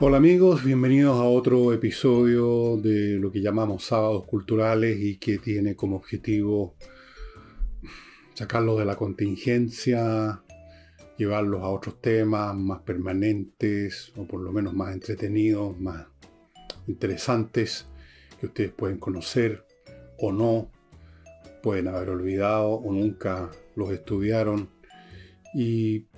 Hola amigos, bienvenidos a otro episodio de lo que llamamos sábados culturales y que tiene como objetivo sacarlos de la contingencia, llevarlos a otros temas más permanentes o por lo menos más entretenidos, más interesantes que ustedes pueden conocer o no, pueden haber olvidado o nunca los estudiaron. Y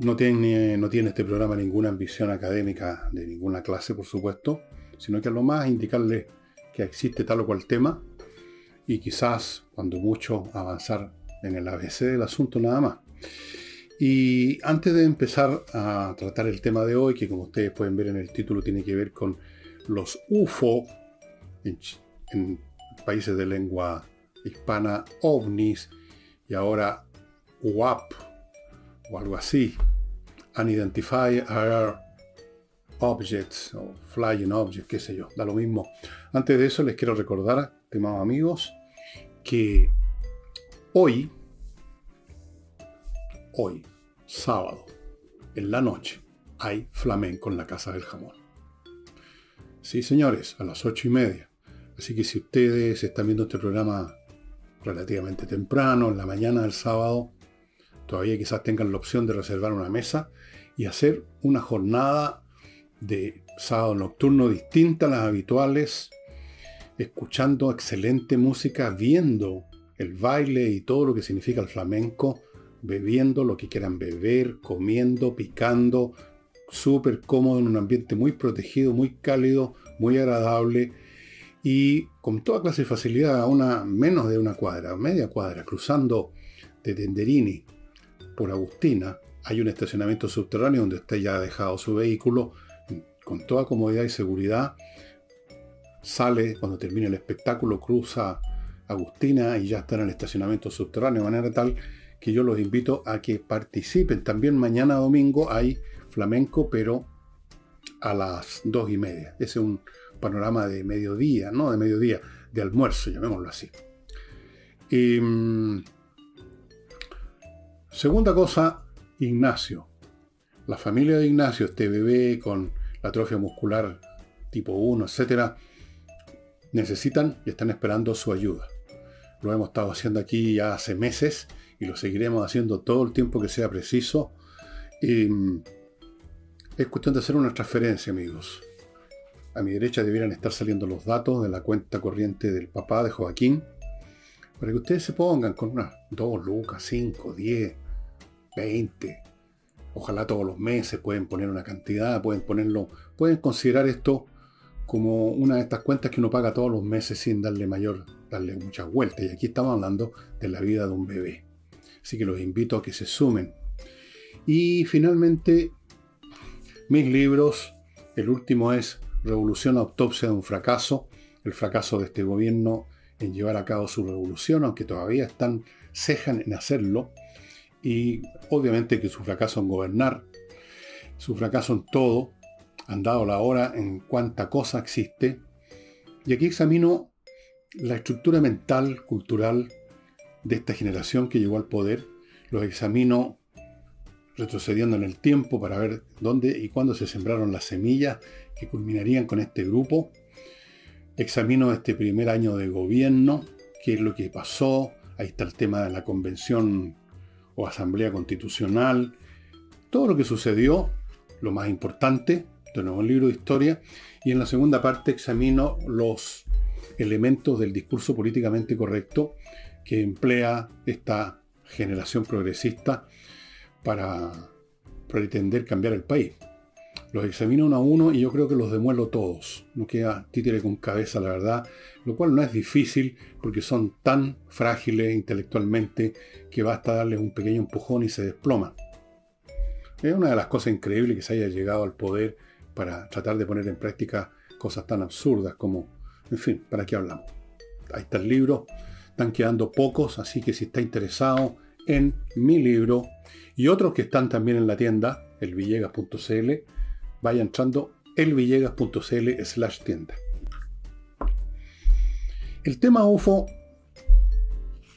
no tiene, tiene este programa ninguna ambición académica de ninguna clase, por supuesto, sino que a lo más indicarles que existe tal o cual tema y quizás, cuando mucho, avanzar en el ABC del asunto nada más. Y antes de empezar a tratar el tema de hoy, que como ustedes pueden ver en el título tiene que ver con los UFO en, países de lengua hispana, ovnis, y ahora UAP o algo así, Unidentified Air Objects o Flying Objects, qué sé yo, da lo mismo. Antes de eso les quiero recordar, estimados amigos, que hoy, hoy, sábado, en la noche, hay flamenco en la Casa del Jamón. Sí, señores, a las ocho y media. Así que si ustedes están viendo este programa relativamente temprano, en la mañana del sábado, todavía quizás tengan la opción de reservar una mesa y hacer una jornada de sábado nocturno distinta a las habituales, escuchando excelente música, viendo el baile y todo lo que significa el flamenco, bebiendo lo que quieran beber, comiendo, picando, súper cómodo en un ambiente muy protegido, muy cálido, muy agradable y con toda clase de facilidad a una menos de una cuadra, media cuadra, cruzando de Tenderini por Agustina, hay un estacionamiento subterráneo donde usted ya ha dejado su vehículo con toda comodidad y seguridad. Sale cuando termine el espectáculo, cruza Agustina y ya está en el estacionamiento subterráneo, de manera tal que yo los invito a que participen. También mañana domingo hay flamenco, pero a las dos y media. Ese es un panorama de mediodía, no de mediodía, de almuerzo, llamémoslo así. Y, mm, segunda cosa, Ignacio. La familia de Ignacio, este bebé con la atrofia muscular tipo 1, etc., necesitan y están esperando su ayuda. Lo hemos estado haciendo aquí ya hace meses y lo seguiremos haciendo todo el tiempo que sea preciso. Mm, es cuestión de hacer una transferencia, amigos. A mi derecha debieran estar saliendo los datos de la cuenta corriente del papá de Joaquín, para que ustedes se pongan con unas 2 lucas, 5, 10, 20. Ojalá todos los meses pueden poner una cantidad, pueden ponerlo, pueden considerar esto como una de estas cuentas que uno paga todos los meses sin darle mayor, darle muchas vueltas. Y aquí estamos hablando de la vida de un bebé. Así que los invito a que se sumen. Y finalmente, mis libros. El último es Revolución Autopsia de un fracaso. El fracaso de este gobierno en llevar a cabo su revolución, aunque todavía están, cejan en hacerlo y obviamente que su fracaso en gobernar, su fracaso en todo, han dado la hora en cuánta cosa existe. Y aquí examino la estructura mental, cultural de esta generación que llegó al poder. Los examino retrocediendo en el tiempo para ver dónde y cuándo se sembraron las semillas que culminarían con este grupo. Examino este primer año de gobierno, qué es lo que pasó. Ahí está el tema de la convención o Asamblea Constitucional, todo lo que sucedió, lo más importante, de nuevo un libro de historia, y en la segunda parte examino los elementos del discurso políticamente correcto que emplea esta generación progresista para pretender cambiar el país. Los examino uno a uno y yo creo que los demuelo todos. No queda títere con cabeza, la verdad, lo cual no es difícil porque son tan frágiles intelectualmente que basta darles un pequeño empujón y se desploma. Es una de las cosas increíbles que se haya llegado al poder para tratar de poner en práctica cosas tan absurdas como, en fin, ¿para qué hablamos? Ahí está el libro, están quedando pocos, así que si está interesado en mi libro y otros que están también en la tienda, elvillegas.cl, vaya entrando elvillegas.cl slash tienda. El tema UFO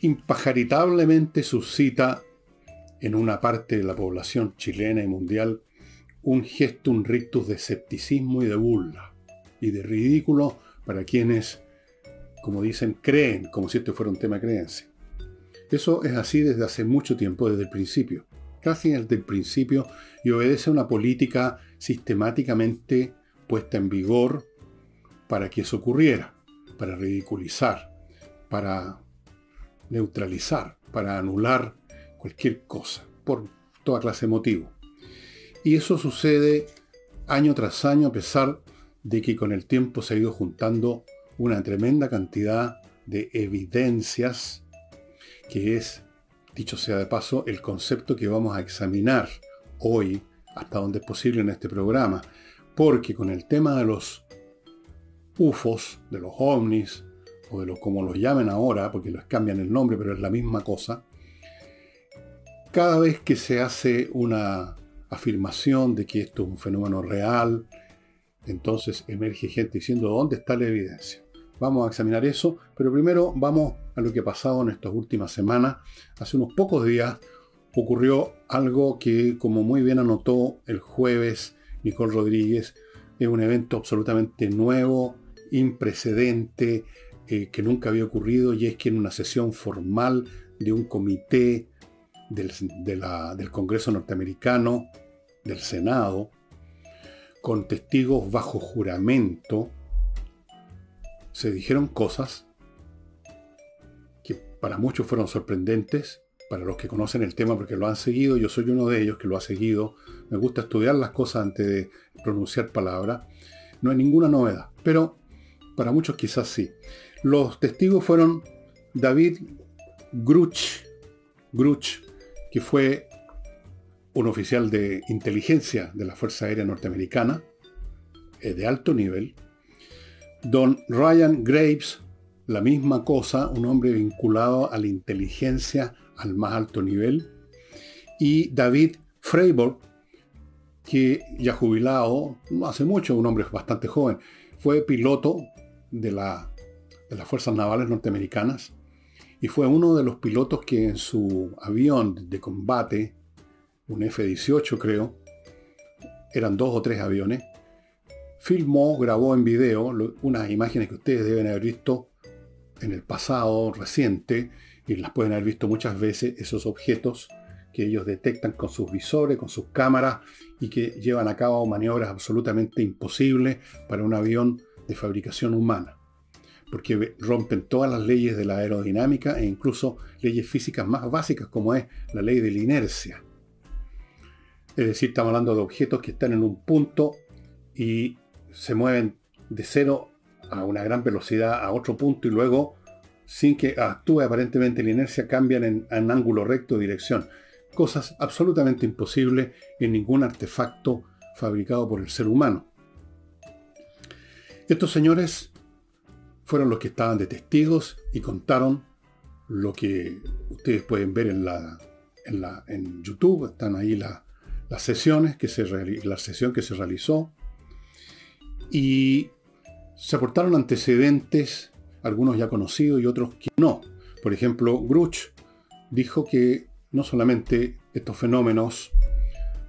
impajaritablemente suscita en una parte de la población chilena y mundial un gesto, un rictus de escepticismo y de burla y de ridículo para quienes, como dicen, creen como si esto fuera un tema de creencia. Eso es así desde hace mucho tiempo, desde el principio, casi desde el principio, y obedece a una política sistemáticamente puesta en vigor para que eso ocurriera, para ridiculizar, para neutralizar, para anular cualquier cosa, por toda clase de motivo. Y eso sucede año tras año a pesar de que con el tiempo se ha ido juntando una tremenda cantidad de evidencias, que es, dicho sea de paso, el concepto que vamos a examinar hoy, hasta donde es posible en este programa, porque con el tema de los UFOs, de los ovnis, o de lo como los llamen ahora, porque les cambian el nombre, pero es la misma cosa, cada vez que se hace una afirmación de que esto es un fenómeno real, entonces emerge gente diciendo dónde está la evidencia. Vamos a examinar eso, pero primero vamos a lo que ha pasado en estas últimas semanas. Hace unos pocos días ocurrió algo que, como muy bien anotó el jueves Nicole Rodríguez, es un evento absolutamente nuevo, imprecedente, eh, que nunca había ocurrido, y es que en una sesión formal de un comité del, del Congreso norteamericano, del Senado, con testigos bajo juramento, se dijeron cosas que para muchos fueron sorprendentes, para los que conocen el tema porque lo han seguido, yo soy uno de ellos que lo ha seguido, me gusta estudiar las cosas antes de pronunciar palabras, no hay ninguna novedad, pero para muchos quizás sí. Los testigos fueron David Gruch, Gruch, que fue un oficial de inteligencia de la Fuerza Aérea Norteamericana, eh, de alto nivel. Don Ryan Graves, la misma cosa, un hombre vinculado a la inteligencia al más alto nivel. Y David Freiburg, que ya jubilado, no hace mucho, un hombre bastante joven, fue piloto de, la, de las Fuerzas Navales Norteamericanas y fue uno de los pilotos que en su avión de combate un F-18 creo, eran dos o tres aviones, filmó, grabó en video unas imágenes que ustedes deben haber visto en el pasado reciente y las pueden haber visto muchas veces, esos objetos que ellos detectan con sus visores, con sus cámaras y que llevan a cabo maniobras absolutamente imposibles para un avión de fabricación humana, porque rompen todas las leyes de la aerodinámica e incluso leyes físicas más básicas como es la ley de la inercia. Es decir, estamos hablando de objetos que están en un punto y se mueven de cero a una gran velocidad a otro punto y luego, sin que actúe aparentemente la inercia, cambian en, en ángulo recto de dirección. Cosas absolutamente imposibles en ningún artefacto fabricado por el ser humano. Estos señores fueron los que estaban de testigos y contaron lo que ustedes pueden ver en, la, en, la, en YouTube. Están ahí la, las sesiones que se la sesión que se realizó y se aportaron antecedentes, algunos ya conocidos y otros que no. Por ejemplo, Gruch dijo que no solamente estos fenómenos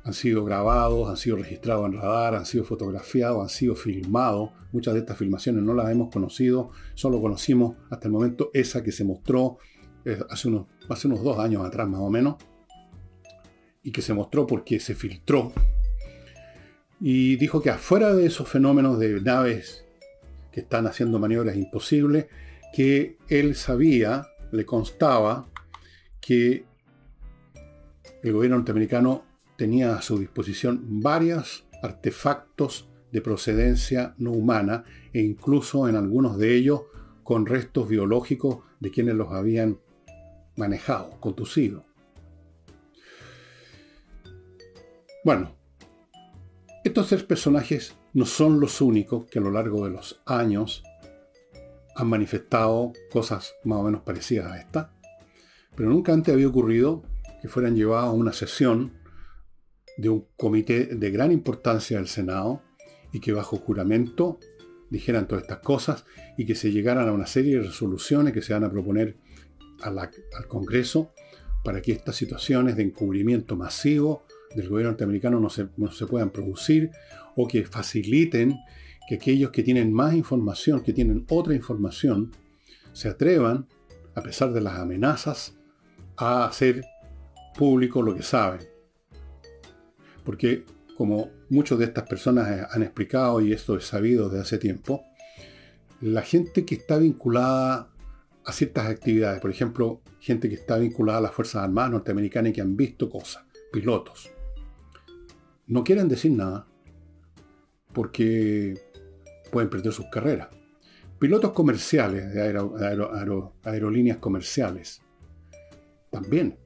han sido grabados, han sido registrados en radar, han sido fotografiados, han sido filmados. Muchas de estas filmaciones no las hemos conocido, solo conocimos hasta el momento esa que se mostró eh, hace, unos, hace unos dos años atrás más o menos, y que se mostró porque se filtró. Y dijo que afuera de esos fenómenos de naves que están haciendo maniobras imposibles, que él sabía, le constaba, que el gobierno norteamericano tenía a su disposición varios artefactos de procedencia no humana e incluso en algunos de ellos con restos biológicos de quienes los habían manejado, conducido. Bueno, estos tres personajes no son los únicos que a lo largo de los años han manifestado cosas más o menos parecidas a esta, pero nunca antes había ocurrido que fueran llevados a una sesión de un comité de gran importancia del Senado y que bajo juramento dijeran todas estas cosas y que se llegaran a una serie de resoluciones que se van a proponer al Congreso para que estas situaciones de encubrimiento masivo del gobierno norteamericano no se, no se puedan producir o que faciliten que aquellos que tienen más información, que tienen otra información, se atrevan, a pesar de las amenazas, a hacer público lo que saben. Porque como muchas de estas personas han explicado, y esto es sabido desde hace tiempo, la gente que está vinculada a ciertas actividades, por ejemplo, gente que está vinculada a las Fuerzas Armadas norteamericanas y que han visto cosas, pilotos, no quieren decir nada porque pueden perder sus carreras. Pilotos comerciales de aerolíneas comerciales, también.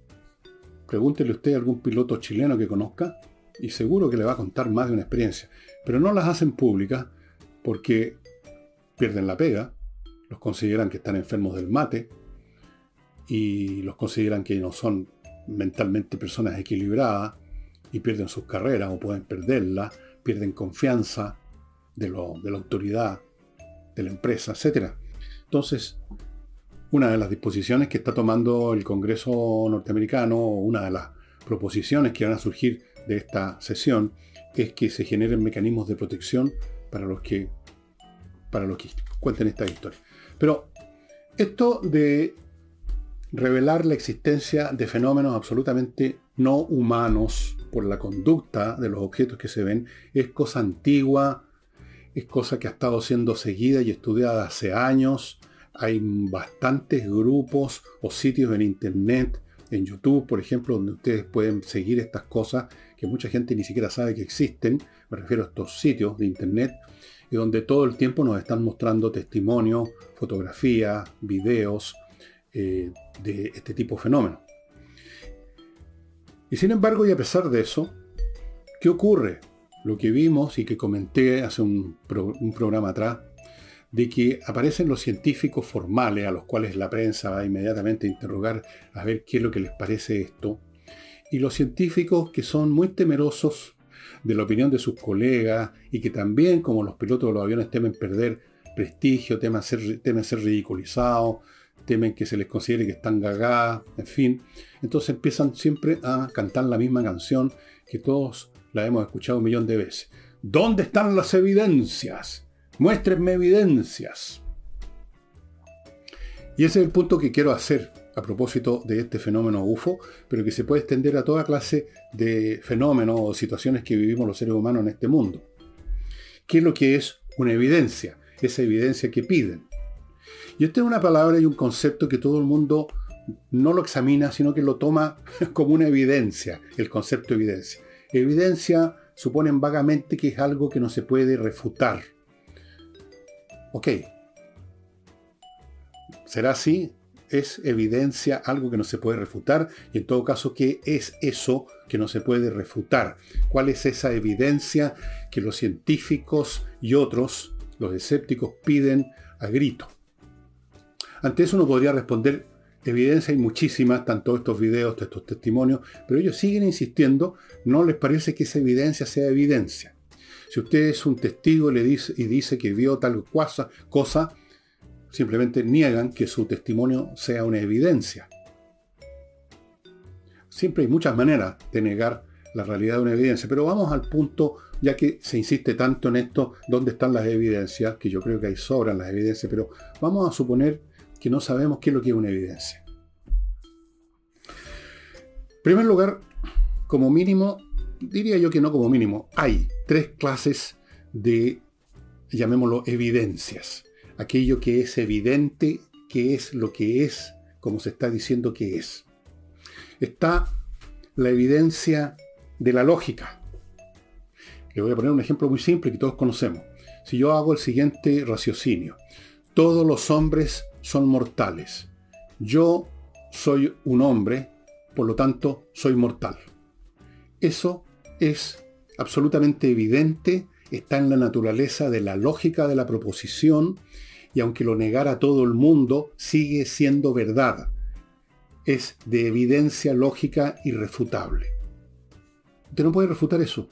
Pregúntele usted a algún piloto chileno que conozca y seguro que le va a contar más de una experiencia. Pero no las hacen públicas porque pierden la pega, los consideran que están enfermos del mate y los consideran que no son mentalmente personas equilibradas y pierden sus carreras o pueden perderla, pierden confianza de, de la autoridad, de la empresa, etc. Entonces, una de las disposiciones que está tomando el Congreso norteamericano, una de las proposiciones que van a surgir de esta sesión, es que se generen mecanismos de protección para los que, para los que cuenten esta historia. Pero esto de revelar la existencia de fenómenos absolutamente no humanos por la conducta de los objetos que se ven es cosa antigua, es cosa que ha estado siendo seguida y estudiada hace años. Hay bastantes grupos o sitios en internet, en YouTube, por ejemplo, donde ustedes pueden seguir estas cosas que mucha gente ni siquiera sabe que existen. Me refiero a estos sitios de internet y donde todo el tiempo nos están mostrando testimonios, fotografías, videos eh, de este tipo de fenómenos. Y sin embargo, y a pesar de eso, ¿qué ocurre? Lo que vimos y que comenté hace un, un programa atrás, de que aparecen los científicos formales a los cuales la prensa va inmediatamente a interrogar a ver qué es lo que les parece esto, y los científicos que son muy temerosos de la opinión de sus colegas y que también, como los pilotos de los aviones, temen perder prestigio, temen ser, temen ser ridiculizados, temen que se les considere que están gagadas, en fin. Entonces empiezan siempre a cantar la misma canción que todos la hemos escuchado un millón de veces. ¿Dónde están las evidencias? Muéstrenme evidencias. Y ese es el punto que quiero hacer a propósito de este fenómeno UFO, pero que se puede extender a toda clase de fenómenos o situaciones que vivimos los seres humanos en este mundo. ¿Qué es lo que es una evidencia? Esa evidencia que piden. Y esta es una palabra y un concepto que todo el mundo no lo examina, sino que lo toma como una evidencia, el concepto de evidencia. Evidencia suponen vagamente que es algo que no se puede refutar. Ok. ¿Será así? Es evidencia, algo que no se puede refutar, y en todo caso, ¿qué es eso que no se puede refutar? ¿Cuál es esa evidencia que los científicos y otros, los escépticos, piden a grito? Ante eso uno podría responder, evidencia hay muchísimas, tanto estos videos, estos testimonios, pero ellos siguen insistiendo, no les parece que esa evidencia sea evidencia. Si usted es un testigo y, le dice, y dice que vio tal cosa, cosa simplemente niegan que su testimonio sea una evidencia. Siempre hay muchas maneras de negar la realidad de una evidencia, pero vamos al punto, ya que se insiste tanto en esto, ¿dónde están las evidencias? Que yo creo que hay sobran las evidencias, pero vamos a suponer que no sabemos qué es lo que es una evidencia. En primer lugar, como mínimo, diría yo que no como mínimo, hay tres clases de, llamémoslo, evidencias aquello que es evidente, que es lo que es, como se está diciendo que es. Está la evidencia de la lógica. Le voy a poner un ejemplo muy simple que todos conocemos. Si yo hago el siguiente raciocinio, todos los hombres son mortales. Yo soy un hombre, por lo tanto soy mortal. Eso es absolutamente evidente, está en la naturaleza de la lógica de la proposición y aunque lo negara todo el mundo, sigue siendo verdad. Es de evidencia lógica irrefutable. Usted no puede refutar eso.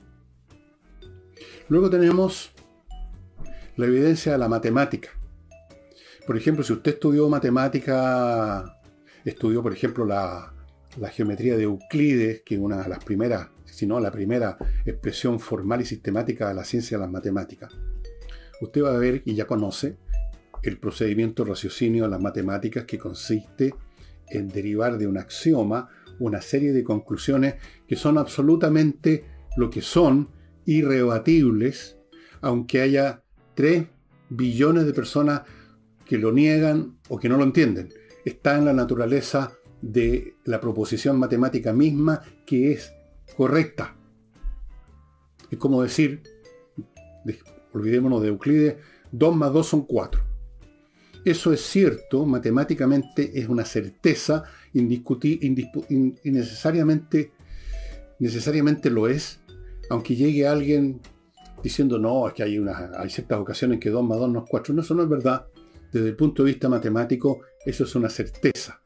Luego tenemos la evidencia de la matemática. Por ejemplo, si usted estudió matemática, estudió, por ejemplo, la, geometría de Euclides, que es una de las primeras sino la primera expresión formal y sistemática de la ciencia de las matemáticas, usted va a ver y ya conoce el procedimiento raciocinio de las matemáticas que consiste en derivar de un axioma una serie de conclusiones que son absolutamente lo que son, irrebatibles, aunque haya 3 billones de personas que lo niegan o que no lo entienden. Está en la naturaleza de la proposición matemática misma que es correcta. Es como decir, olvidémonos de Euclides, 2 más 2 son 4. Eso es cierto, matemáticamente es una certeza y necesariamente, lo es, aunque llegue alguien diciendo, no, es que hay, una, hay ciertas ocasiones que 2 más 2 no es 4. No, eso no es verdad. Desde el punto de vista matemático, eso es una certeza.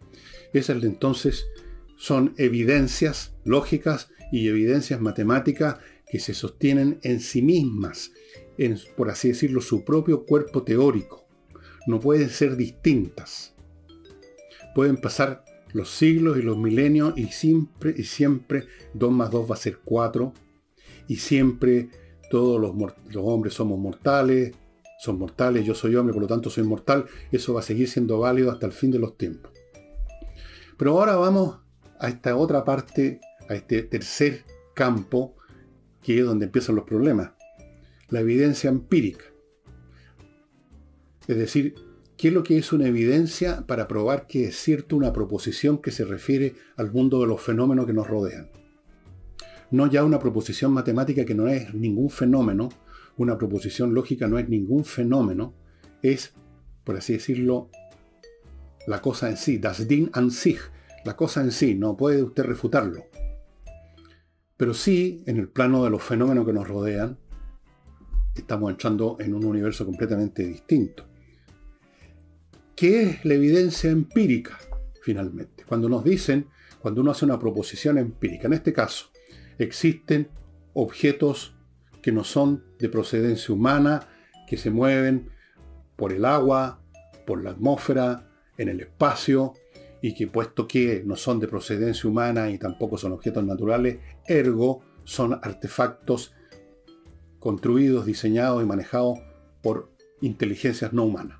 Esas entonces son evidencias lógicas y evidencias matemáticas que se sostienen en sí mismas, en, por así decirlo, su propio cuerpo teórico no pueden ser distintas. Pueden pasar los siglos y los milenios y siempre y siempre 2 más 2 va a ser 4 y siempre todos los, los, hombres somos mortales, son mortales, yo soy hombre, por lo tanto soy mortal, eso va a seguir siendo válido hasta el fin de los tiempos. Pero ahora vamos a esta otra parte, a este tercer campo, que es donde empiezan los problemas, la evidencia empírica. Es decir, ¿qué es lo que es una evidencia para probar que es cierto una proposición que se refiere al mundo de los fenómenos que nos rodean? No ya una proposición matemática que no es ningún fenómeno, una proposición lógica no es ningún fenómeno, es, por así decirlo, la cosa en sí, das Ding an sich, la cosa en sí, no puede usted refutarlo. Pero sí, en el plano de los fenómenos que nos rodean, estamos entrando en un universo completamente distinto. ¿Qué es la evidencia empírica, finalmente? Cuando nos dicen, cuando uno hace una proposición empírica, en este caso, existen objetos que no son de procedencia humana, que se mueven por el agua, por la atmósfera, en el espacio, y que puesto que no son de procedencia humana y tampoco son objetos naturales, ergo son artefactos construidos, diseñados y manejados por inteligencias no humanas.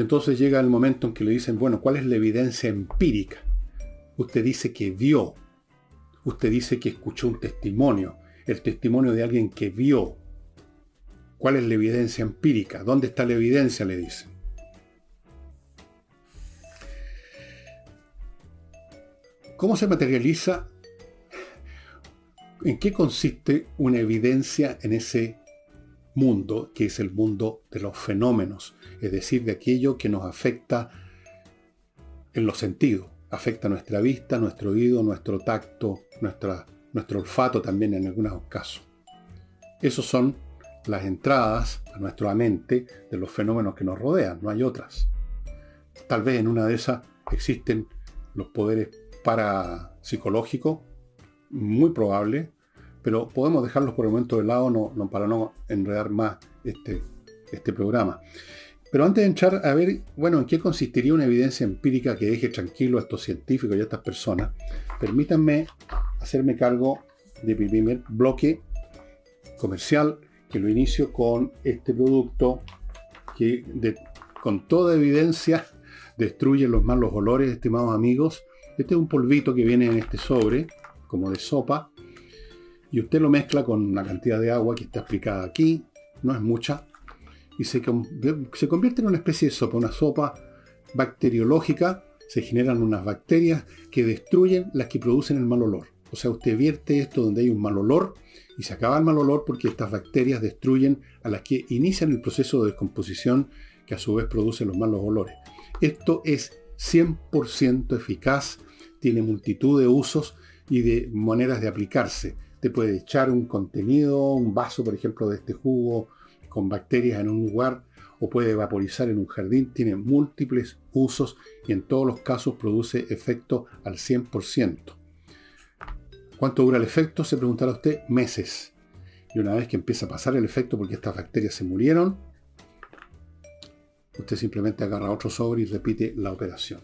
Entonces llega el momento en que le dicen, bueno, ¿cuál es la evidencia empírica? Usted dice que vio, usted dice que escuchó un testimonio, el testimonio de alguien que vio. ¿Cuál es la evidencia empírica? ¿Dónde está la evidencia? Le dicen. ¿Cómo se materializa? ¿En qué consiste una evidencia en ese mundo, que es el mundo de los fenómenos, es decir, de aquello que nos afecta en los sentidos, afecta nuestra vista, nuestro oído, nuestro tacto, nuestro olfato también en algunos casos. Esos son las entradas a nuestra mente de los fenómenos que nos rodean, no hay otras. Tal vez en una de esas existen los poderes parapsicológicos, muy probable, pero podemos dejarlos por el momento de lado no, para no enredar más este, este programa. Pero antes de entrar a ver, bueno, en qué consistiría una evidencia empírica que deje tranquilo a estos científicos y a estas personas, permítanme hacerme cargo de mi primer bloque comercial, que lo inicio con este producto que con toda evidencia destruye los malos olores, estimados amigos. Este es un polvito que viene en este sobre, como de sopa, y usted lo mezcla con una cantidad de agua que está explicada aquí, no es mucha, y se, se convierte en una especie de sopa, una sopa bacteriológica, se generan unas bacterias que destruyen las que producen el mal olor. O sea, usted vierte esto donde hay un mal olor y se acaba el mal olor porque estas bacterias destruyen a las que inician el proceso de descomposición que a su vez produce los malos olores. Esto es 100% eficaz, tiene multitud de usos y de maneras de aplicarse te puede echar un contenido, un vaso, por ejemplo, de este jugo con bacterias en un lugar o puede vaporizar en un jardín. Tiene múltiples usos y en todos los casos produce efecto al 100%. ¿Cuánto dura el efecto? Se preguntará usted. Meses. Y una vez que empieza a pasar el efecto porque estas bacterias se murieron, usted simplemente agarra otro sobre y repite la operación.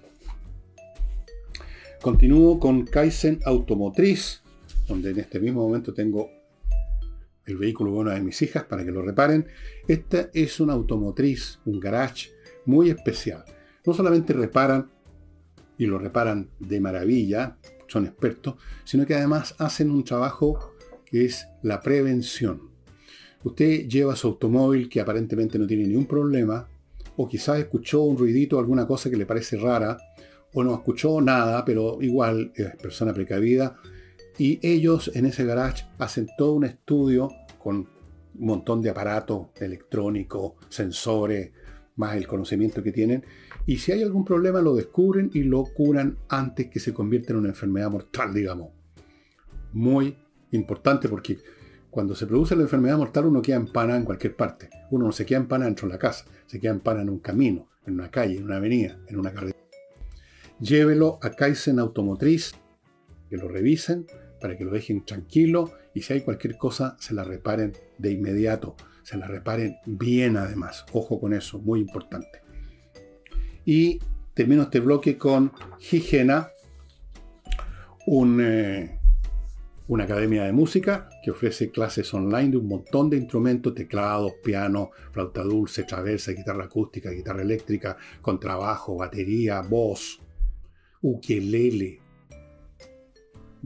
Continúo con Kaizen Automotriz, donde en este mismo momento tengo el vehículo de una de mis hijas para que lo reparen. Esta es una automotriz, un garage muy especial. No solamente reparan y lo reparan de maravilla, son expertos, sino que además hacen un trabajo que es la prevención. Usted lleva su automóvil que aparentemente no tiene ningún problema, o quizás escuchó un ruidito, alguna cosa que le parece rara, o no escuchó nada, pero igual es persona precavida. Y ellos en ese garage hacen todo un estudio con un montón de aparatos electrónicos, sensores, más el conocimiento que tienen. Y si hay algún problema lo descubren y lo curan antes que se convierta en una enfermedad mortal, digamos. Muy importante porque cuando se produce la enfermedad mortal uno queda en pana en cualquier parte. Uno no se queda en pana dentro de la casa, se queda en pana en un camino, en una calle, en una avenida, en una carretera llévelo a Kaizen Automotriz, que lo revisen, para que lo dejen tranquilo y si hay cualquier cosa se la reparen de inmediato, se la reparen bien además. Ojo con eso, muy importante. Y termino este bloque con Higiena, eh, una academia de música que ofrece clases online de un montón de instrumentos, teclados, piano, flauta dulce, traversa, guitarra acústica, guitarra eléctrica, contrabajo, batería, voz, ukelele,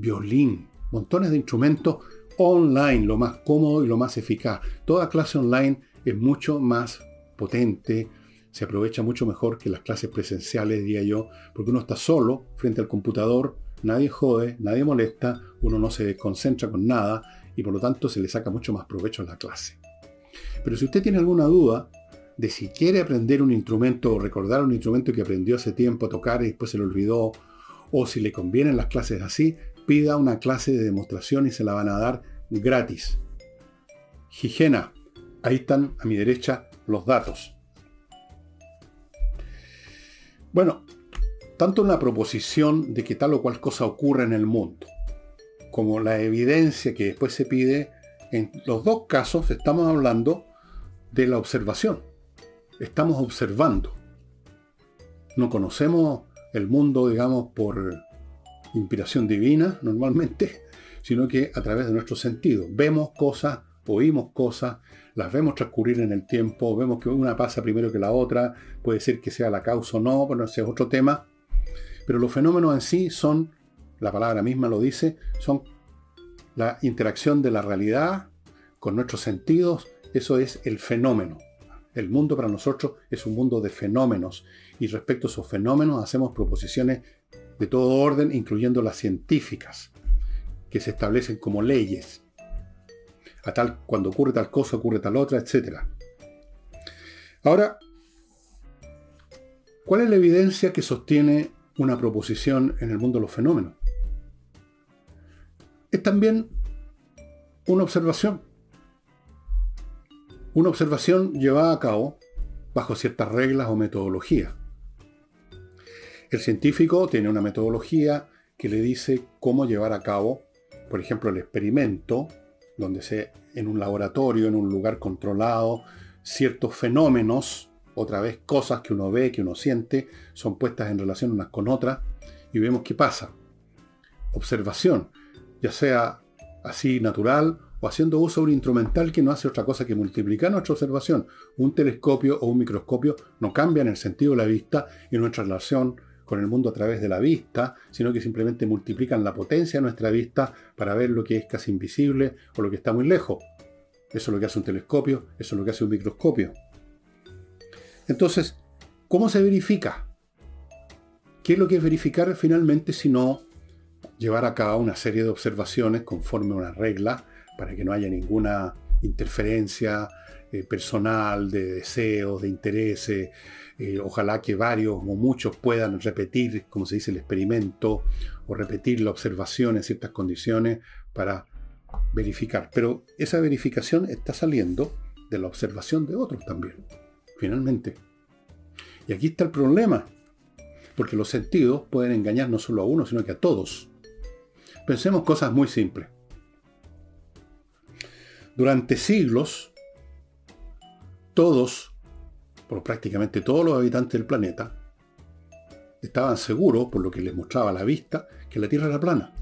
violín, montones de instrumentos online, lo más cómodo y lo más eficaz. Toda clase online es mucho más potente, se aprovecha mucho mejor que las clases presenciales, diría yo, porque uno está solo frente al computador, nadie jode, nadie molesta, uno no se concentra con nada y por lo tanto se le saca mucho más provecho a la clase. Pero si usted tiene alguna duda, de si quiere aprender un instrumento o recordar un instrumento que aprendió hace tiempo a tocar y después se lo olvidó, o si le convienen las clases así, pida una clase de demostración y se la van a dar gratis. Higiena. Ahí están a mi derecha los datos. Bueno, tanto una proposición de que tal o cual cosa ocurra en el mundo, como la evidencia que después se pide, en los dos casos estamos hablando de la observación estamos observando. No conocemos el mundo, digamos, por inspiración divina normalmente, sino que a través de nuestros sentidos. Vemos cosas, oímos cosas, las vemos transcurrir en el tiempo, vemos que una pasa primero que la otra, puede ser que sea la causa o no, pero ese es otro tema. Pero los fenómenos en sí son, la palabra misma lo dice, son la interacción de la realidad con nuestros sentidos, eso es el fenómeno. El mundo para nosotros es un mundo de fenómenos y respecto a esos fenómenos hacemos proposiciones de todo orden, incluyendo las científicas, que se establecen como leyes. A tal, cuando ocurre tal cosa, ocurre tal otra, etc. Ahora, ¿cuál es la evidencia que sostiene una proposición en el mundo de los fenómenos? Es también una observación una observación llevada a cabo bajo ciertas reglas o metodologías. El científico tiene una metodología que le dice cómo llevar a cabo, por ejemplo, el experimento, donde se, en un laboratorio, en un lugar controlado, ciertos fenómenos, otra vez cosas que uno ve, que uno siente, son puestas en relación unas con otras y vemos qué pasa. Observación, ya sea así natural o haciendo uso de un instrumental que no hace otra cosa que multiplicar nuestra observación. Un telescopio o un microscopio no cambian el sentido de la vista y nuestra relación con el mundo a través de la vista, sino que simplemente multiplican la potencia de nuestra vista para ver lo que es casi invisible o lo que está muy lejos. Eso es lo que hace un telescopio, eso es lo que hace un microscopio. Entonces, ¿cómo se verifica? ¿Qué es lo que es verificar finalmente si no llevar a cabo una serie de observaciones conforme a una regla para que no haya ninguna interferencia eh, personal, de deseos, de intereses. Eh, ojalá que varios o muchos puedan repetir, como se dice, el experimento o repetir la observación en ciertas condiciones para verificar. Pero esa verificación está saliendo de la observación de otros también, finalmente. Y aquí está el problema, porque los sentidos pueden engañar no solo a uno, sino que a todos. Pensemos cosas muy simples. Durante siglos, todos, por prácticamente todos los habitantes del planeta, estaban seguros, por lo que les mostraba la vista, que la Tierra era plana.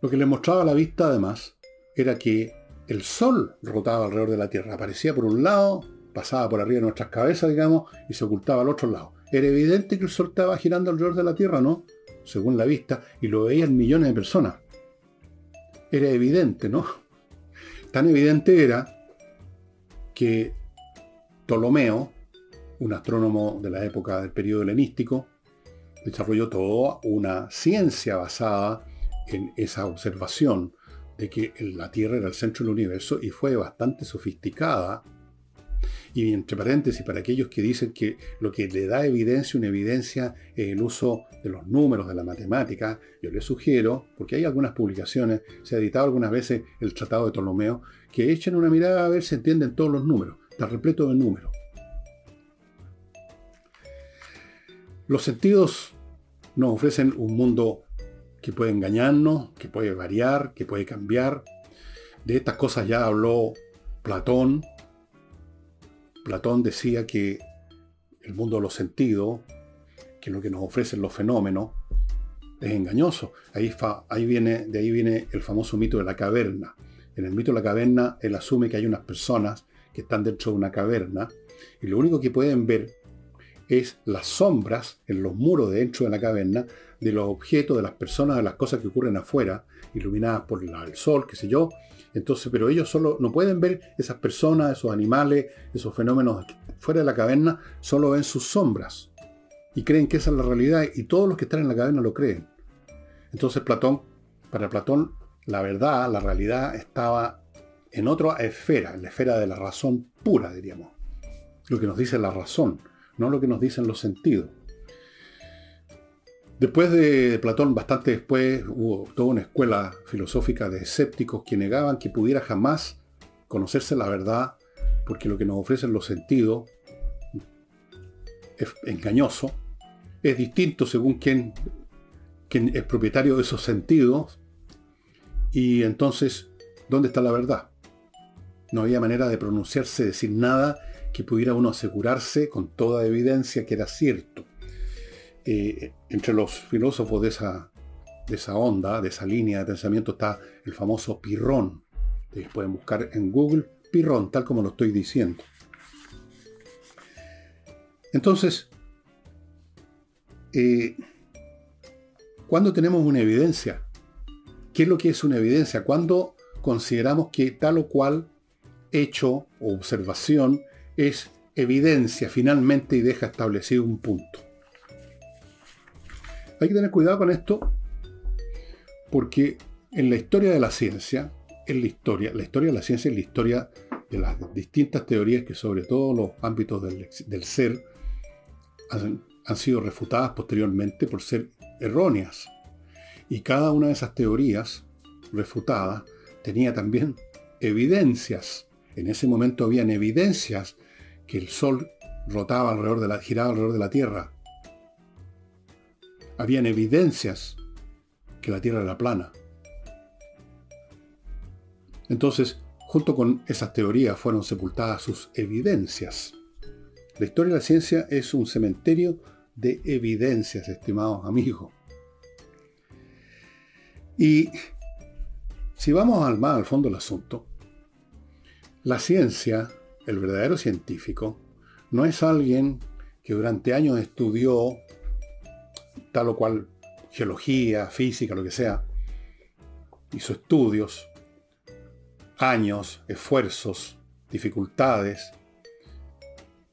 Lo que les mostraba la vista, además, era que el Sol rotaba alrededor de la Tierra. Aparecía por un lado, pasaba por arriba de nuestras cabezas, digamos, y se ocultaba al otro lado. Era evidente que el Sol estaba girando alrededor de la Tierra, ¿no? Según la vista, y lo veían millones de personas. Era evidente, ¿no? Tan evidente era que Ptolomeo, un astrónomo de la época del periodo helenístico, desarrolló toda una ciencia basada en esa observación de que la Tierra era el centro del universo y fue bastante sofisticada. Y entre paréntesis, para aquellos que dicen que lo que le da evidencia, una evidencia, es el uso de los números, de la matemática, yo les sugiero, porque hay algunas publicaciones, se ha editado algunas veces el Tratado de Ptolomeo, que echen una mirada a ver si entienden todos los números, está repleto de números. Los sentidos nos ofrecen un mundo que puede engañarnos, que puede variar, que puede cambiar. De estas cosas ya habló Platón. Platón decía que el mundo de los sentidos, que lo que nos ofrecen los fenómenos, es engañoso. Ahí, ahí viene, de ahí viene el famoso mito de la caverna. En el mito de la caverna, él asume que hay unas personas que están dentro de una caverna y lo único que pueden ver es las sombras en los muros de dentro de la caverna de los objetos, de las personas, de las cosas que ocurren afuera, iluminadas por el sol, qué sé yo. Entonces, pero ellos solo no pueden ver esas personas, esos animales, esos fenómenos fuera de la caverna, solo ven sus sombras. Y creen que esa es la realidad y todos los que están en la caverna lo creen. Entonces Platón, para Platón, la verdad, la realidad estaba en otra esfera, en la esfera de la razón pura, diríamos. Lo que nos dice la razón no lo que nos dicen los sentidos. Después de Platón, bastante después, hubo toda una escuela filosófica de escépticos que negaban que pudiera jamás conocerse la verdad, porque lo que nos ofrecen los sentidos es engañoso, es distinto según quién es propietario de esos sentidos, y entonces, ¿dónde está la verdad? No había manera de pronunciarse, decir nada que pudiera uno asegurarse con toda evidencia que era cierto. Eh, entre los filósofos de esa, de esa onda, de esa línea de pensamiento, está el famoso Pirrón. Ustedes pueden buscar en Google Pirrón, tal como lo estoy diciendo. Entonces, eh, cuando tenemos una evidencia? ¿Qué es lo que es una evidencia? Cuando consideramos que tal o cual hecho o observación es evidencia finalmente y deja establecido un punto. Hay que tener cuidado con esto porque en la historia de la ciencia, en la historia, la historia de la ciencia es la historia de las distintas teorías que sobre todo los ámbitos del, ser han, sido refutadas posteriormente por ser erróneas. Y cada una de esas teorías refutadas tenía también evidencias. En ese momento habían evidencias que el Sol rotaba alrededor de la, giraba alrededor de la Tierra. Habían evidencias que la Tierra era plana. Entonces, junto con esas teorías fueron sepultadas sus evidencias. La historia de la ciencia es un cementerio de evidencias, estimados amigos. Y si vamos al más al fondo del asunto, la ciencia el verdadero científico no es alguien que durante años estudió tal o cual geología, física, lo que sea, hizo estudios, años, esfuerzos, dificultades,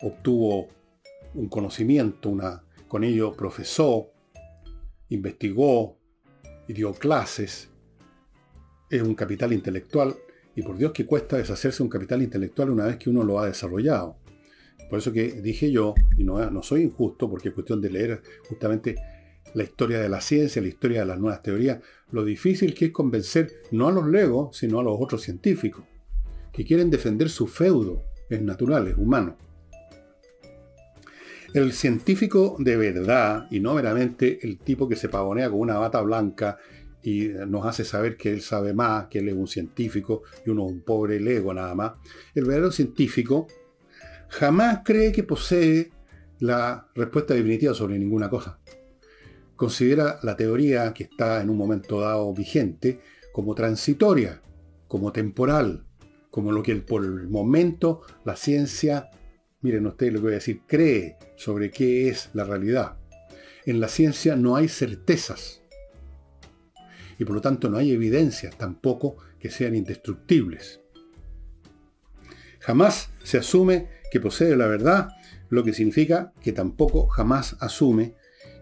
obtuvo un conocimiento, una, con ello profesó, investigó y dio clases, es un capital intelectual y por Dios que cuesta deshacerse un capital intelectual una vez que uno lo ha desarrollado. Por eso que dije yo, y no, no soy injusto, porque es cuestión de leer justamente la historia de la ciencia, la historia de las nuevas teorías, lo difícil que es convencer no a los legos, sino a los otros científicos, que quieren defender su feudo, es natural, es humano. El científico de verdad, y no meramente el tipo que se pavonea con una bata blanca y nos hace saber que él sabe más, que él es un científico y uno un pobre lego nada más. El verdadero científico jamás cree que posee la respuesta definitiva sobre ninguna cosa. Considera la teoría que está en un momento dado vigente como transitoria, como temporal, como lo que por el momento la ciencia, miren ustedes lo que voy a decir, cree sobre qué es la realidad. En la ciencia no hay certezas y por lo tanto no hay evidencias tampoco que sean indestructibles. Jamás se asume que posee la verdad, lo que significa que tampoco jamás asume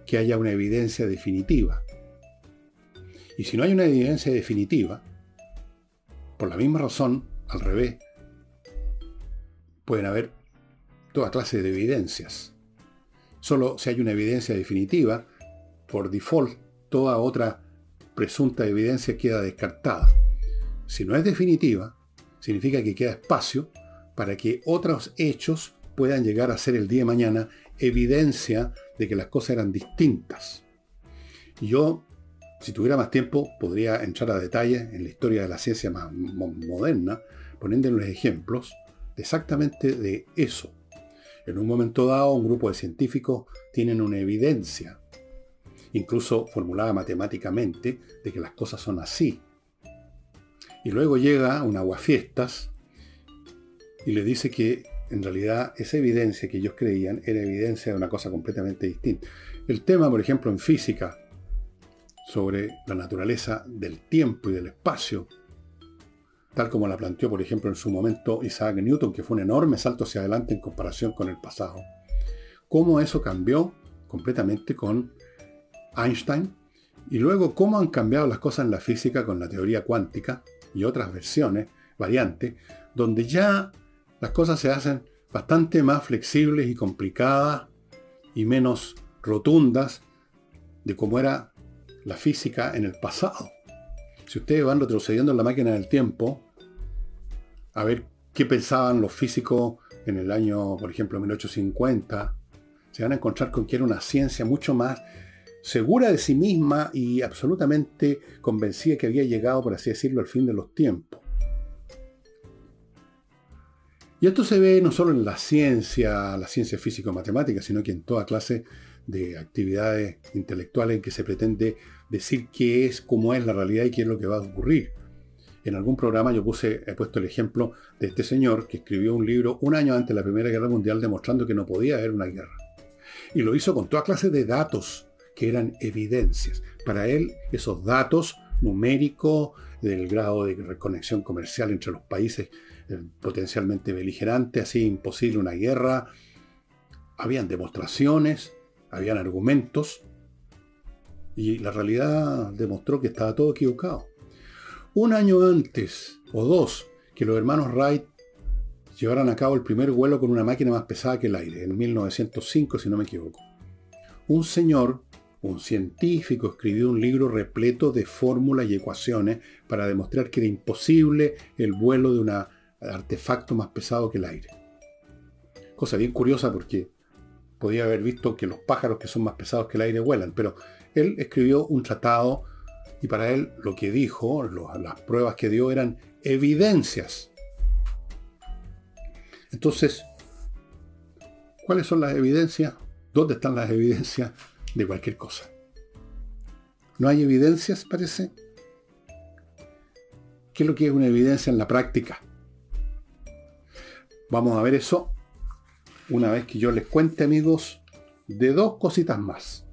que haya una evidencia definitiva. Y si no hay una evidencia definitiva, por la misma razón, al revés, pueden haber toda clase de evidencias. Solo si hay una evidencia definitiva, por default, toda otra presunta evidencia queda descartada. Si no es definitiva, significa que queda espacio para que otros hechos puedan llegar a ser el día de mañana evidencia de que las cosas eran distintas. Y yo, si tuviera más tiempo, podría entrar a detalle en la historia de la ciencia más moderna, poniendo los ejemplos exactamente de eso. En un momento dado, un grupo de científicos tienen una evidencia, incluso formulada matemáticamente, de que las cosas son así. Y luego llega un aguafiestas y le dice que en realidad esa evidencia que ellos creían era evidencia de una cosa completamente distinta. El tema, por ejemplo, en física, sobre la naturaleza del tiempo y del espacio, tal como la planteó, por ejemplo, en su momento Isaac Newton, que fue un enorme salto hacia adelante en comparación con el pasado. Cómo eso cambió completamente con Einstein, y luego cómo han cambiado las cosas en la física con la teoría cuántica y otras versiones, variantes, donde ya las cosas se hacen bastante más flexibles y complicadas y menos rotundas de cómo era la física en el pasado. Si ustedes van retrocediendo en la máquina del tiempo, a ver qué pensaban los físicos en el año, por ejemplo, 1850, se van a encontrar con que era una ciencia mucho más segura de sí misma y absolutamente convencida que había llegado, por así decirlo, al fin de los tiempos. Y esto se ve no solo en la ciencia, la ciencia físico-matemática, sino que en toda clase de actividades intelectuales en que se pretende decir qué es, cómo es la realidad y qué es lo que va a ocurrir. En algún programa yo puse, he puesto el ejemplo de este señor que escribió un libro un año antes de la Primera Guerra Mundial demostrando que no podía haber una guerra. Y lo hizo con toda clase de datos que eran evidencias. Para él, esos datos numéricos del grado de reconexión comercial entre los países potencialmente beligerante, así imposible una guerra. Habían demostraciones, habían argumentos, y la realidad demostró que estaba todo equivocado. Un año antes, o dos, que los hermanos Wright llevaran a cabo el primer vuelo con una máquina más pesada que el aire, en 1905, si no me equivoco. Un señor un científico escribió un libro repleto de fórmulas y ecuaciones para demostrar que era imposible el vuelo de un artefacto más pesado que el aire. Cosa bien curiosa porque podía haber visto que los pájaros que son más pesados que el aire vuelan, pero él escribió un tratado y para él lo que dijo, las pruebas que dio eran evidencias. Entonces, ¿cuáles son las evidencias? ¿Dónde están las evidencias? de cualquier cosa. No hay evidencias, parece. ¿Qué es lo que es una evidencia en la práctica? Vamos a ver eso una vez que yo les cuente, amigos, de dos cositas más.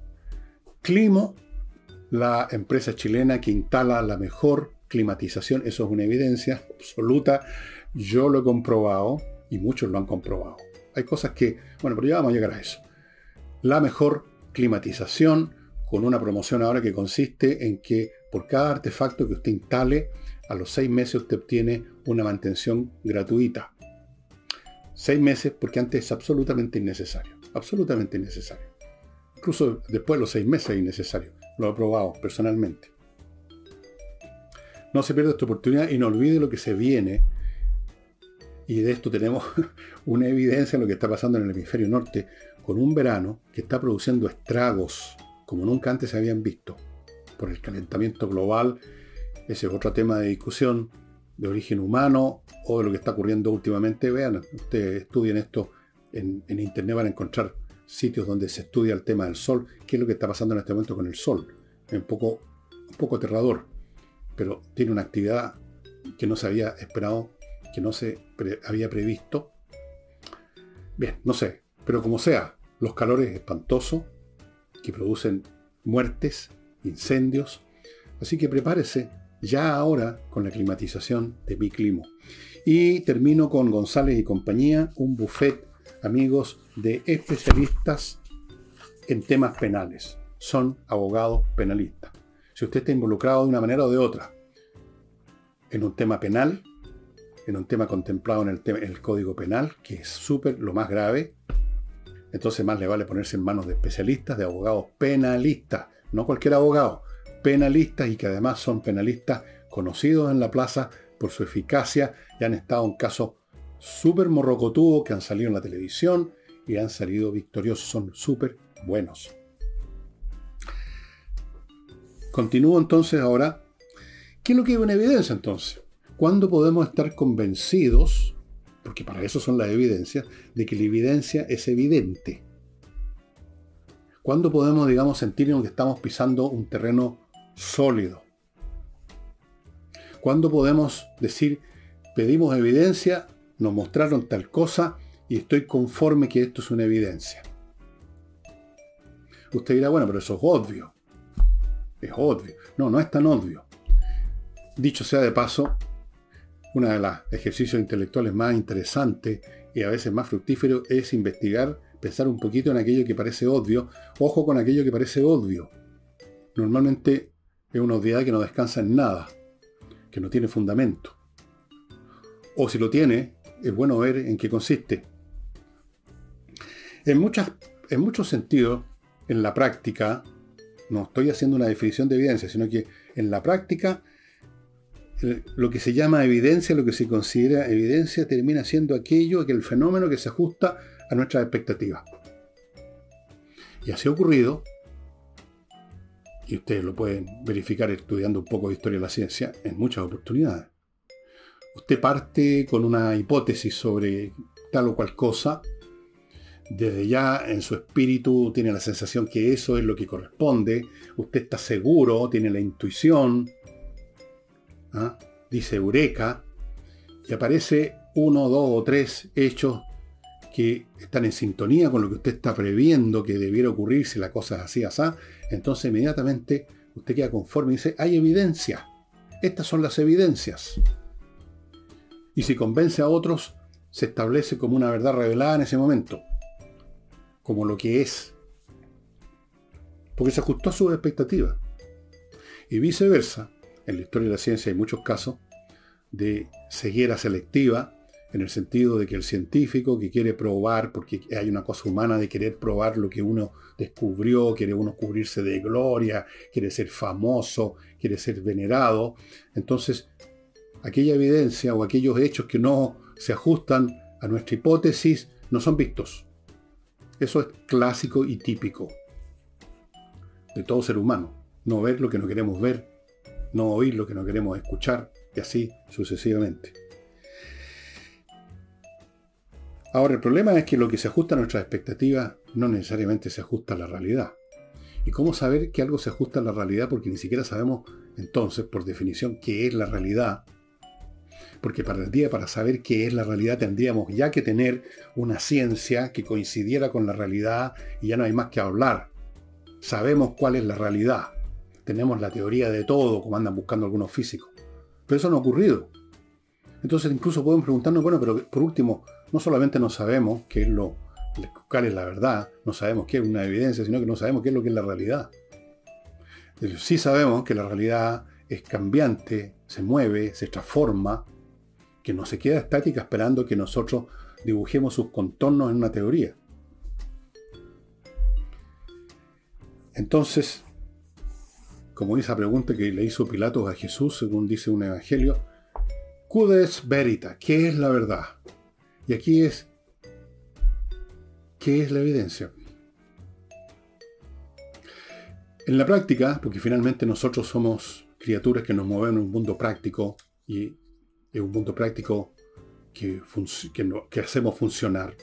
Climo, la empresa chilena que instala la mejor climatización, eso es una evidencia absoluta. Yo lo he comprobado y muchos lo han comprobado. Hay cosas que, bueno, pero ya vamos a llegar a eso. La mejor climatización con una promoción ahora que consiste en que por cada artefacto que usted instale, a los seis meses usted obtiene una mantención gratuita. Seis meses porque antes es absolutamente innecesario. Absolutamente innecesario. Incluso después de los seis meses es innecesario. Lo he probado personalmente. No se pierda esta oportunidad y no olvide lo que se viene. Y de esto tenemos una evidencia de lo que está pasando en el hemisferio norte con un verano que está produciendo estragos como nunca antes se habían visto por el calentamiento global. Ese es otro tema de discusión de origen humano o de lo que está ocurriendo últimamente. Vean, ustedes estudien esto en, internet, van a encontrar sitios donde se estudia el tema del Sol, qué es lo que está pasando en este momento con el Sol. Es un poco, un poco aterrador, pero tiene una actividad que no se había esperado, que no se había previsto. Bien, no sé, pero como sea, los calores espantosos que producen muertes, incendios. Así que prepárese ya ahora con la climatización de mi clima. Y termino con González y compañía, un buffet, amigos, de especialistas en temas penales. Son abogados penalistas. Si usted está involucrado de una manera o de otra en un tema penal, en un tema contemplado en el, en el Código Penal, que es súper lo más grave, entonces más le vale ponerse en manos de especialistas, de abogados penalistas, no cualquier abogado, penalistas y que además son penalistas conocidos en la plaza por su eficacia y han estado en casos súper morrocotudos que han salido en la televisión y han salido victoriosos, son súper buenos. Continúo entonces ahora. ¿Qué es lo que hay una evidencia entonces? ¿Cuándo podemos estar convencidos porque para eso son las evidencias, de que la evidencia es evidente. ¿Cuándo podemos, digamos, sentirnos que estamos pisando un terreno sólido? ¿Cuándo podemos decir, pedimos evidencia, nos mostraron tal cosa y estoy conforme que esto es una evidencia? Usted dirá, bueno, pero eso es obvio. Es obvio. No, no es tan obvio. Dicho sea de paso, uno de los ejercicios intelectuales más interesantes y a veces más fructíferos es investigar, pensar un poquito en aquello que parece obvio. Ojo con aquello que parece obvio. Normalmente es una obviedad que no descansa en nada, que no tiene fundamento. O si lo tiene, es bueno ver en qué consiste. En, muchas, en muchos sentidos, en la práctica, no estoy haciendo una definición de evidencia, sino que en la práctica lo que se llama evidencia, lo que se considera evidencia, termina siendo aquello, que el fenómeno que se ajusta a nuestras expectativas. Y así ha ocurrido, y ustedes lo pueden verificar estudiando un poco de historia de la ciencia, en muchas oportunidades. Usted parte con una hipótesis sobre tal o cual cosa, desde ya en su espíritu tiene la sensación que eso es lo que corresponde, usted está seguro, tiene la intuición, ¿ah? dice Eureka, y aparece uno, dos o tres hechos que están en sintonía con lo que usted está previendo que debiera ocurrir si la cosa es así, así, entonces inmediatamente usted queda conforme y dice, hay evidencia. Estas son las evidencias. Y si convence a otros, se establece como una verdad revelada en ese momento, como lo que es. Porque se ajustó a sus expectativas. Y viceversa, en la historia de la ciencia hay muchos casos de ceguera selectiva, en el sentido de que el científico que quiere probar, porque hay una cosa humana de querer probar lo que uno descubrió, quiere uno cubrirse de gloria, quiere ser famoso, quiere ser venerado, entonces aquella evidencia o aquellos hechos que no se ajustan a nuestra hipótesis no son vistos. Eso es clásico y típico de todo ser humano. No ver lo que no queremos ver, no oír lo que no queremos escuchar y así sucesivamente. Ahora, el problema es que lo que se ajusta a nuestras expectativas no necesariamente se ajusta a la realidad. ¿Y cómo saber que algo se ajusta a la realidad? Porque ni siquiera sabemos entonces, por definición, qué es la realidad. Porque para el día, para saber qué es la realidad, tendríamos ya que tener una ciencia que coincidiera con la realidad y ya no hay más que hablar. Sabemos cuál es la realidad tenemos la teoría de todo, como andan buscando algunos físicos. Pero eso no ha ocurrido. Entonces incluso pueden preguntarnos, bueno, pero por último, no solamente no sabemos qué es lo, cuál es la verdad, no sabemos qué es una evidencia, sino que no sabemos qué es lo que es la realidad. Sí sabemos que la realidad es cambiante, se mueve, se transforma, que no se queda estática esperando que nosotros dibujemos sus contornos en una teoría. Entonces, como esa pregunta que le hizo Pilatos a Jesús, según dice un evangelio, Cudes verita, ¿qué es la verdad? Y aquí es, ¿qué es la evidencia? En la práctica, porque finalmente nosotros somos criaturas que nos movemos en un mundo práctico y en un mundo práctico que, que hacemos funcionar,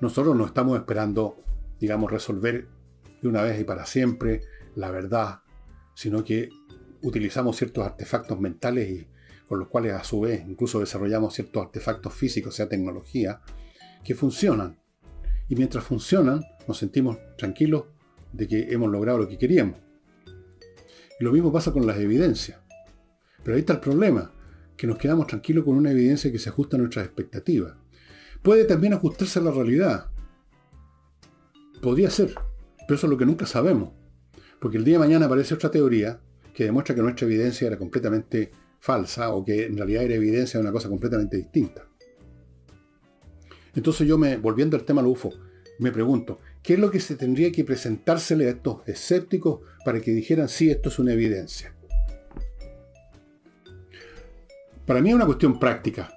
nosotros no estamos esperando digamos, resolver de una vez y para siempre la verdad, sino que utilizamos ciertos artefactos mentales y con los cuales a su vez incluso desarrollamos ciertos artefactos físicos, sea tecnología, que funcionan. Y mientras funcionan, nos sentimos tranquilos de que hemos logrado lo que queríamos. Y lo mismo pasa con las evidencias. Pero ahí está el problema, que nos quedamos tranquilos con una evidencia que se ajusta a nuestras expectativas. Puede también ajustarse a la realidad. Podría ser, pero eso es lo que nunca sabemos. Porque el día de mañana aparece otra teoría que demuestra que nuestra evidencia era completamente falsa o que en realidad era evidencia de una cosa completamente distinta. Entonces yo me, volviendo al tema del UFO, me pregunto, ¿qué es lo que se tendría que presentársele a estos escépticos para que dijeran sí, esto es una evidencia? Para mí es una cuestión práctica.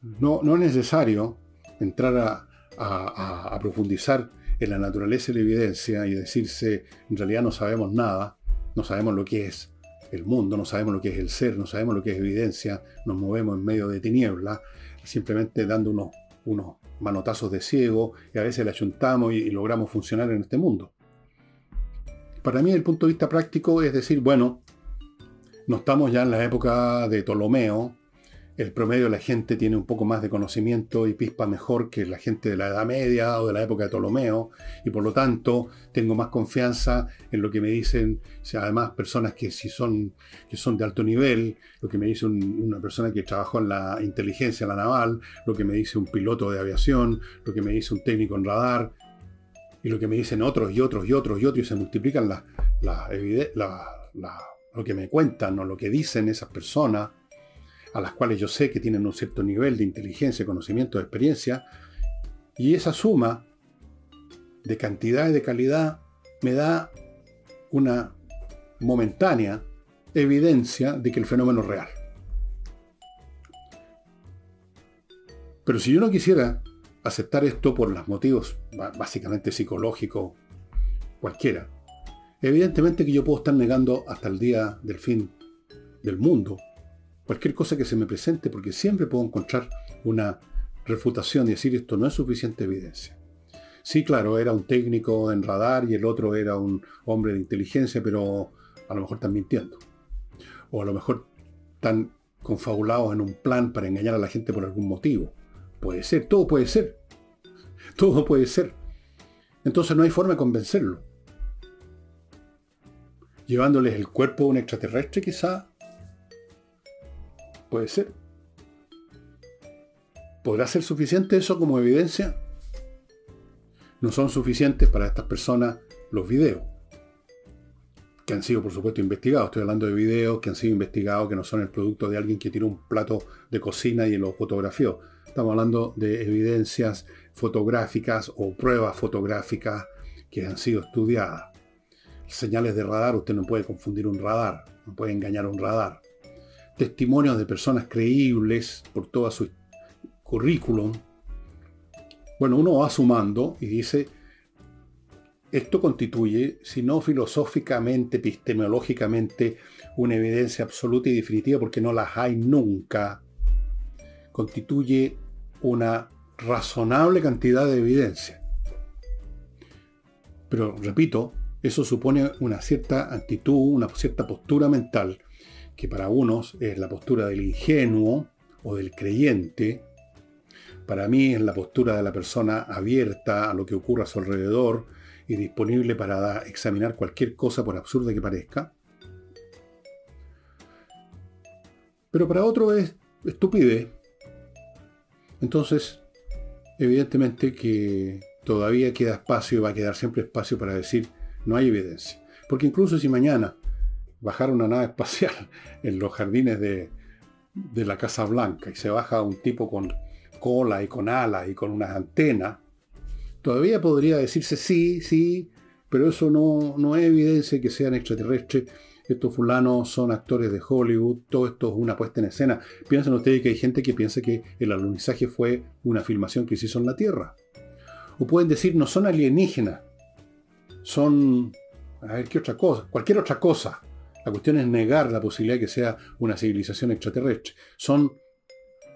No, no es necesario entrar a profundizar en la naturaleza de la evidencia y decirse, en realidad no sabemos nada, no sabemos lo que es el mundo, no sabemos lo que es el ser, no sabemos lo que es evidencia, nos movemos en medio de tinieblas, simplemente dando unos, unos manotazos de ciego y a veces le achuntamos y, y logramos funcionar en este mundo. Para mí, el punto de vista práctico, es decir, bueno, no estamos ya en la época de Ptolomeo, el promedio de la gente tiene un poco más de conocimiento y pispa mejor que la gente de la Edad Media o de la época de Ptolomeo, y por lo tanto tengo más confianza en lo que me dicen, además personas que si son, que son de alto nivel, lo que me dice una persona que trabajó en la inteligencia, la naval, lo que me dice un piloto de aviación, lo que me dice un técnico en radar, y lo que me dicen otros y otros y otros y otros, y se multiplican la, lo que me cuentan o lo que dicen esas personas a las cuales yo sé que tienen un cierto nivel de inteligencia, conocimiento, experiencia, y esa suma de cantidad y de calidad me da una momentánea evidencia de que el fenómeno es real. Pero si yo no quisiera aceptar esto por los motivos básicamente psicológicos, cualquiera, evidentemente que yo puedo estar negando hasta el día del fin del mundo cualquier cosa que se me presente, porque siempre puedo encontrar una refutación y decir esto no es suficiente evidencia. Sí, claro, era un técnico en radar y el otro era un hombre de inteligencia, pero a lo mejor están mintiendo. O a lo mejor están confabulados en un plan para engañar a la gente por algún motivo. Puede ser, todo puede ser. Todo puede ser. Entonces no hay forma de convencerlo. Llevándoles el cuerpo a un extraterrestre quizá Puede ser. ¿Podrá ser suficiente eso como evidencia? No son suficientes para estas personas los videos, que han sido por supuesto investigados. Estoy hablando de videos que han sido investigados, que no son el producto de alguien que tiró un plato de cocina y lo fotografió. Estamos hablando de evidencias fotográficas o pruebas fotográficas que han sido estudiadas. Señales de radar, usted no puede confundir un radar, no puede engañar un radar testimonios de personas creíbles por toda su currículum. Bueno, uno va sumando y dice, esto constituye, si no filosóficamente, epistemológicamente, una evidencia absoluta y definitiva, porque no las hay nunca, constituye una razonable cantidad de evidencia. Pero, repito, eso supone una cierta actitud, una cierta postura mental que para unos es la postura del ingenuo o del creyente, para mí es la postura de la persona abierta a lo que ocurra a su alrededor y disponible para examinar cualquier cosa por absurda que parezca. Pero para otro es estupidez. Entonces, evidentemente que todavía queda espacio y va a quedar siempre espacio para decir no hay evidencia. Porque incluso si mañana bajar una nave espacial en los jardines de, la Casa Blanca y se baja un tipo con cola y con alas y con unas antenas, todavía podría decirse sí, sí, pero eso no, no es evidencia que sean extraterrestres. Estos fulanos son actores de Hollywood, todo esto es una puesta en escena. Piensen ustedes que hay gente que piensa que el alunizaje fue una filmación que se hizo en la Tierra. O pueden decir, no son alienígenas, son, a ver, ¿qué otra cosa? Cualquier otra cosa. La cuestión es negar la posibilidad de que sea una civilización extraterrestre. Son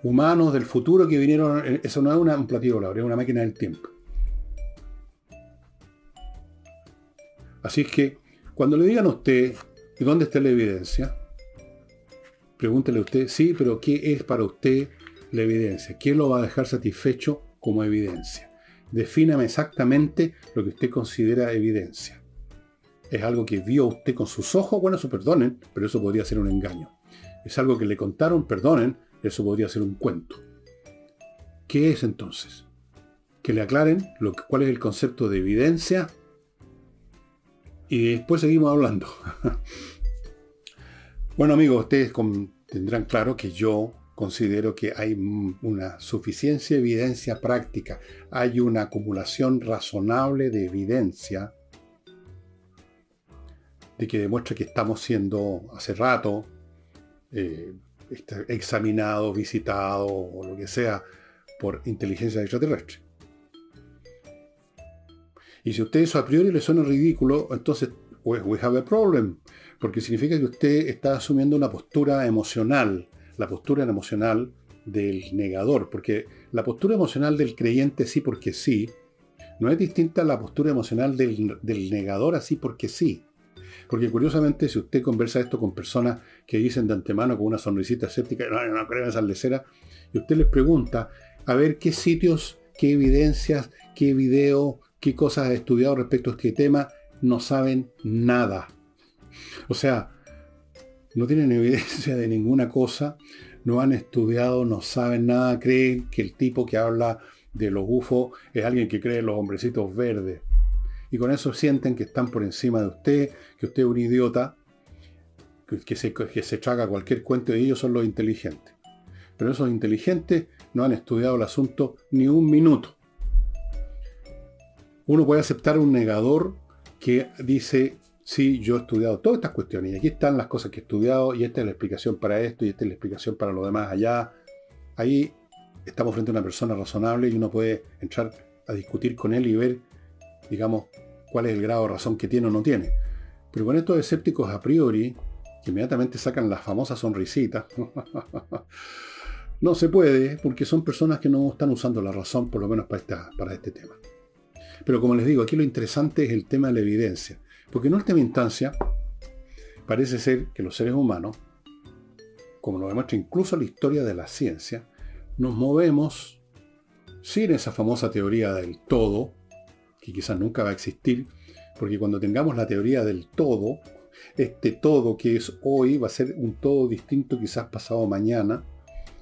humanos del futuro que vinieron. Eh, eso no es un platillo volador, es una máquina del tiempo. Así es que cuando le digan a usted, ¿y dónde está la evidencia? Pregúntele a usted, sí, pero ¿qué es para usted la evidencia? ¿Quién lo va a dejar satisfecho como evidencia? Defíname exactamente lo que usted considera evidencia. ¿Es algo que vio usted con sus ojos? Bueno, eso perdonen, pero eso podría ser un engaño. ¿Es algo que le contaron? Perdonen, eso podría ser un cuento. ¿Qué es entonces? Que le aclaren lo cuál es el concepto de evidencia y después seguimos hablando. bueno amigos, ustedes tendrán claro que yo considero que hay una suficiencia de evidencia práctica, hay una acumulación razonable de evidencia de que demuestra que estamos siendo hace rato eh, examinados, visitados o lo que sea por inteligencia extraterrestre. Y si a usted eso a priori le suena ridículo, entonces we have a problem, porque significa que usted está asumiendo una postura emocional, la postura emocional del negador, porque la postura emocional del creyente sí porque sí, no es distinta a la postura emocional del, negador así porque sí. Porque curiosamente, si usted conversa esto con personas que dicen de antemano con una sonrisita escéptica, no, no creo en esa lecera, y usted les pregunta, a ver qué sitios, qué evidencias, qué video, qué cosas ha estudiado respecto a este tema, no saben nada. O sea, no tienen evidencia de ninguna cosa, no han estudiado, no saben nada, creen que el tipo que habla de los UFO es alguien que cree en los hombrecitos verdes. Y con eso sienten que están por encima de usted, que usted es un idiota, que se, que se traga cualquier cuento y ellos son los inteligentes. Pero esos inteligentes no han estudiado el asunto ni un minuto. Uno puede aceptar un negador que dice, sí, yo he estudiado todas estas cuestiones y aquí están las cosas que he estudiado y esta es la explicación para esto y esta es la explicación para lo demás allá. Ahí estamos frente a una persona razonable y uno puede entrar a discutir con él y ver, digamos, cuál es el grado de razón que tiene o no tiene. Pero con estos escépticos a priori, que inmediatamente sacan la famosa sonrisita, no se puede, porque son personas que no están usando la razón, por lo menos para, para este tema. Pero como les digo, aquí lo interesante es el tema de la evidencia. Porque en última instancia, parece ser que los seres humanos, como lo demuestra incluso la historia de la ciencia, nos movemos sin esa famosa teoría del todo, que quizás nunca va a existir, porque cuando tengamos la teoría del todo, este todo que es hoy va a ser un todo distinto quizás pasado mañana,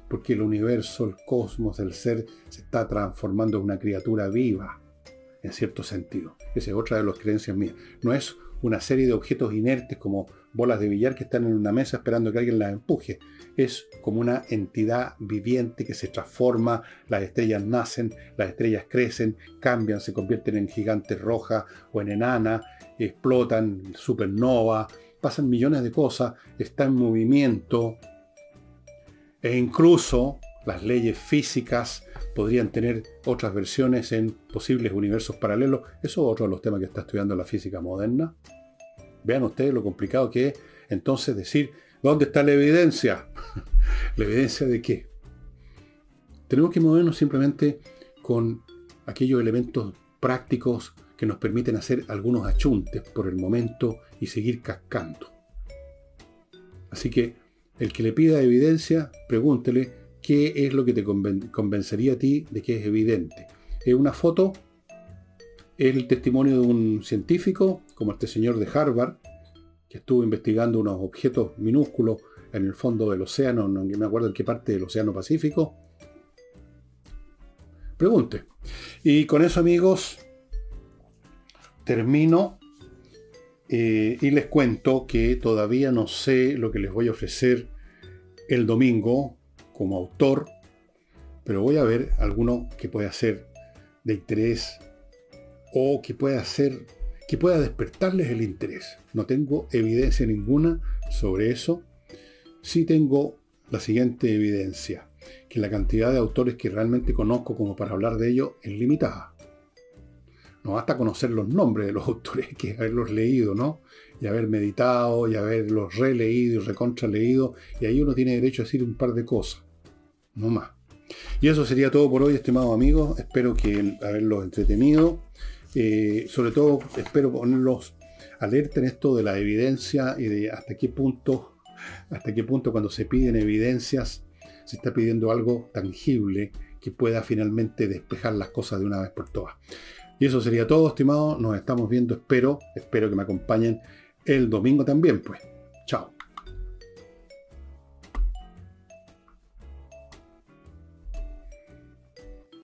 porque el universo, el cosmos, el ser se está transformando en una criatura viva, en cierto sentido. Esa es otra de las creencias mías. No es una serie de objetos inertes como bolas de billar que están en una mesa esperando que alguien las empuje. Es como una entidad viviente que se transforma, las estrellas nacen, las estrellas crecen, cambian, se convierten en gigantes rojas o en enanas, explotan, supernova, pasan millones de cosas, está en movimiento, e incluso las leyes físicas podrían tener otras versiones en posibles universos paralelos. Eso es otro de los temas que está estudiando la física moderna. Vean ustedes lo complicado que es entonces decir, ¿dónde está la evidencia? ¿La evidencia de qué? Tenemos que movernos simplemente con aquellos elementos prácticos que nos permiten hacer algunos achuntes por el momento y seguir cascando. Así que el que le pida evidencia, pregúntele qué es lo que te convencería a ti de que es evidente. ¿Es una foto? ¿Es el testimonio de un científico, como este señor de Harvard, que estuvo investigando unos objetos minúsculos en el fondo del océano, no me acuerdo en qué parte del océano Pacífico? Pregunte. Y con eso, amigos, termino eh, y les cuento que todavía no sé lo que les voy a ofrecer el domingo como autor, pero voy a ver alguno que pueda ser de interés o que pueda ser que pueda despertarles el interés. No tengo evidencia ninguna sobre eso. Sí tengo la siguiente evidencia, que la cantidad de autores que realmente conozco como para hablar de ello es limitada. No basta conocer los nombres de los autores, que haberlos leído, ¿no? Y haber meditado, y haberlos releído y recontraleído, y ahí uno tiene derecho a decir un par de cosas. No más. Y eso sería todo por hoy, estimados amigos. Espero que haberlos entretenido. Eh, sobre todo, espero ponerlos alerta en esto de la evidencia y de hasta qué punto, hasta qué punto cuando se piden evidencias, se está pidiendo algo tangible que pueda finalmente despejar las cosas de una vez por todas. Y eso sería todo, estimado. Nos estamos viendo, espero, espero que me acompañen el domingo también, pues. Chao.